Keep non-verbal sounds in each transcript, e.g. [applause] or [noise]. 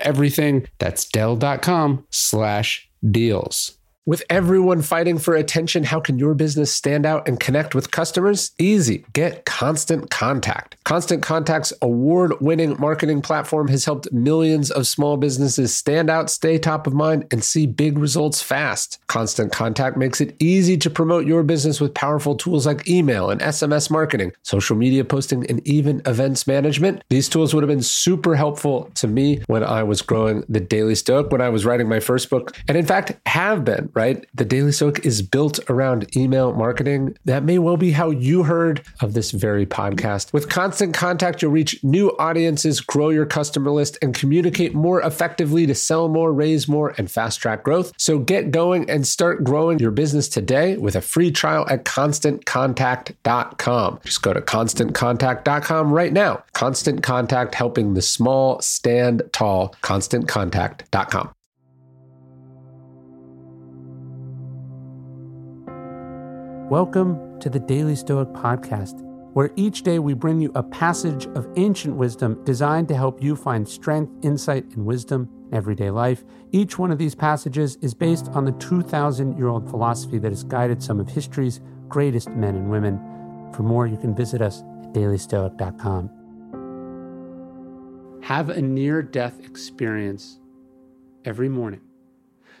everything. That's Dell.com slash deals. With everyone fighting for attention, how can your business stand out and connect with customers? Easy. Get Constant Contact. Constant Contact's award winning marketing platform has helped millions of small businesses stand out, stay top of mind, and see big results fast. Constant Contact makes it easy to promote your business with powerful tools like email and SMS marketing, social media posting, and even events management. These tools would have been super helpful to me when I was growing the Daily Stoic, when I was writing my first book, and in fact, have been right? The Daily Stoic is built around email marketing. That may well be how you heard of this very podcast. With constant contact, you'll reach new audiences, grow your customer list, and communicate more effectively to sell more, raise more, and fast track growth. So get going and start growing your business today with a free trial at constantcontact.com. Just go to constantcontact.com right now. Constant Contact helping the small stand tall. ConstantContact.com. Welcome to the Daily Stoic Podcast, where each day we bring you a passage of ancient wisdom designed to help you find strength, insight, and wisdom in everyday life. Each one of these passages is based on the 2,000 year old philosophy that has guided some of history's greatest men and women. For more, you can visit us at dailystoic.com. Have a near death experience every morning.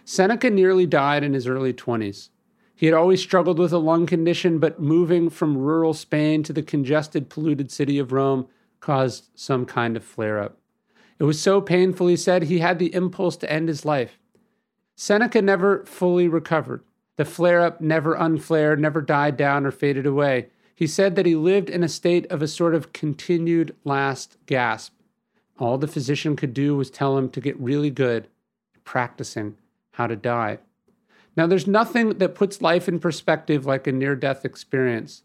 Seneca nearly died in his early 20s. He had always struggled with a lung condition, but moving from rural Spain to the congested, polluted city of Rome caused some kind of flare up. It was so painful, he said, he had the impulse to end his life. Seneca never fully recovered. The flare up never unflared, never died down or faded away. He said that he lived in a state of a sort of continued last gasp. All the physician could do was tell him to get really good at practicing how to die. Now, there's nothing that puts life in perspective like a near death experience.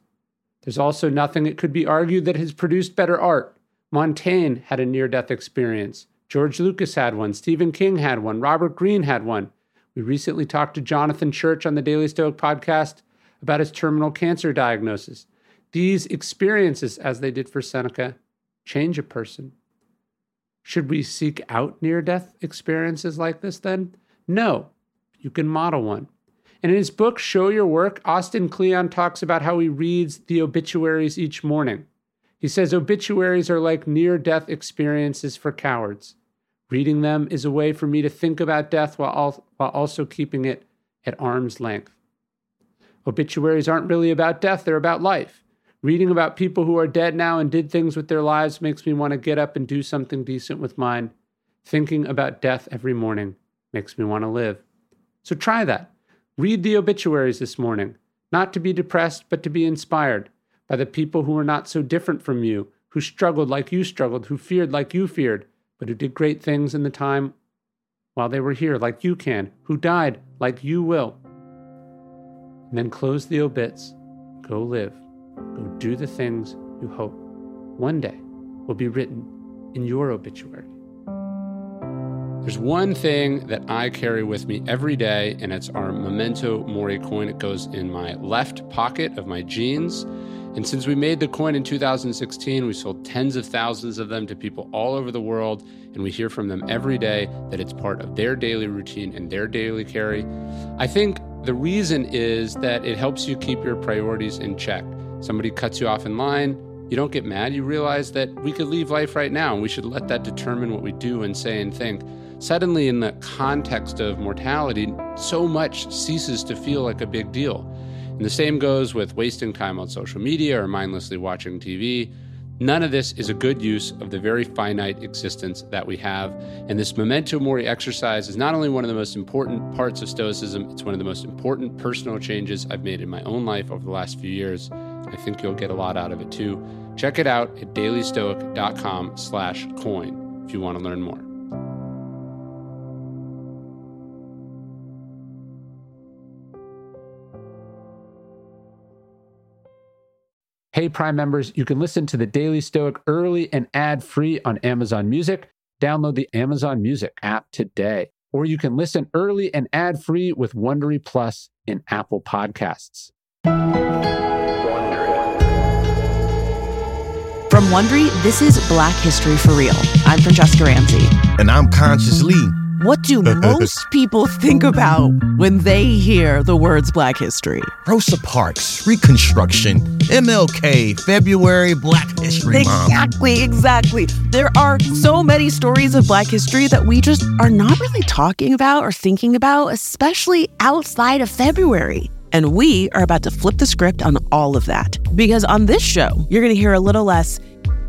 There's also nothing, it could be argued, that has produced better art. Montaigne had a near death experience. George Lucas had one. Stephen King had one. Robert Greene had one. We recently talked to Jonathan Church on the Daily Stoic podcast about his terminal cancer diagnosis. These experiences, as they did for Seneca, change a person. Should we seek out near death experiences like this then? No, you can model one. And in his book, Show Your Work, Austin Kleon talks about how he reads the obituaries each morning. He says obituaries are like near death experiences for cowards. Reading them is a way for me to think about death while, while also keeping it at arm's length. Obituaries aren't really about death, they're about life. Reading about people who are dead now and did things with their lives makes me want to get up and do something decent with mine. Thinking about death every morning makes me want to live. So try that. Read the obituaries this morning, not to be depressed, but to be inspired by the people who were not so different from you, who struggled like you struggled, who feared like you feared, but who did great things in the time while they were here, like you can, who died like you will. And then close the obits. Go live. Go do the things you hope one day will be written in your obituary. There's one thing that I carry with me every day, and it's our Memento Mori coin. It goes in my left pocket of my jeans. And since we made the coin in 2016, we sold tens of thousands of them to people all over the world, and we hear from them every day that it's part of their daily routine and their daily carry. I think the reason is that it helps you keep your priorities in check. Somebody cuts you off in line, you don't get mad. You realize that we could leave life right now, and we should let that determine what we do and say and think suddenly, in the context of mortality, so much ceases to feel like a big deal. And the same goes with wasting time on social media or mindlessly watching TV. None of this is a good use of the very finite existence that we have. And this memento mori exercise is not only one of the most important parts of Stoicism, it's one of the most important personal changes I've made in my own life over the last few years. I think you'll get a lot out of it too. Check it out at dailystoic.com slash coin if you want to learn more. Hey, Prime members, you can listen to the Daily Stoic early and ad free on Amazon Music. Download the Amazon Music app today. Or you can listen early and ad free with Wondery Plus in Apple Podcasts. From Wondery, this is Black History for Real. I'm Francesca Ramsey. And I'm Conscious Lee. What do [laughs] most people think about when they hear the words Black History? Rosa Parks, Reconstruction, MLK, February, Black History Month. Exactly, exactly. There are so many stories of Black history that we just are not really talking about or thinking about, especially outside of February. And we are about to flip the script on all of that. Because on this show, you're going to hear a little less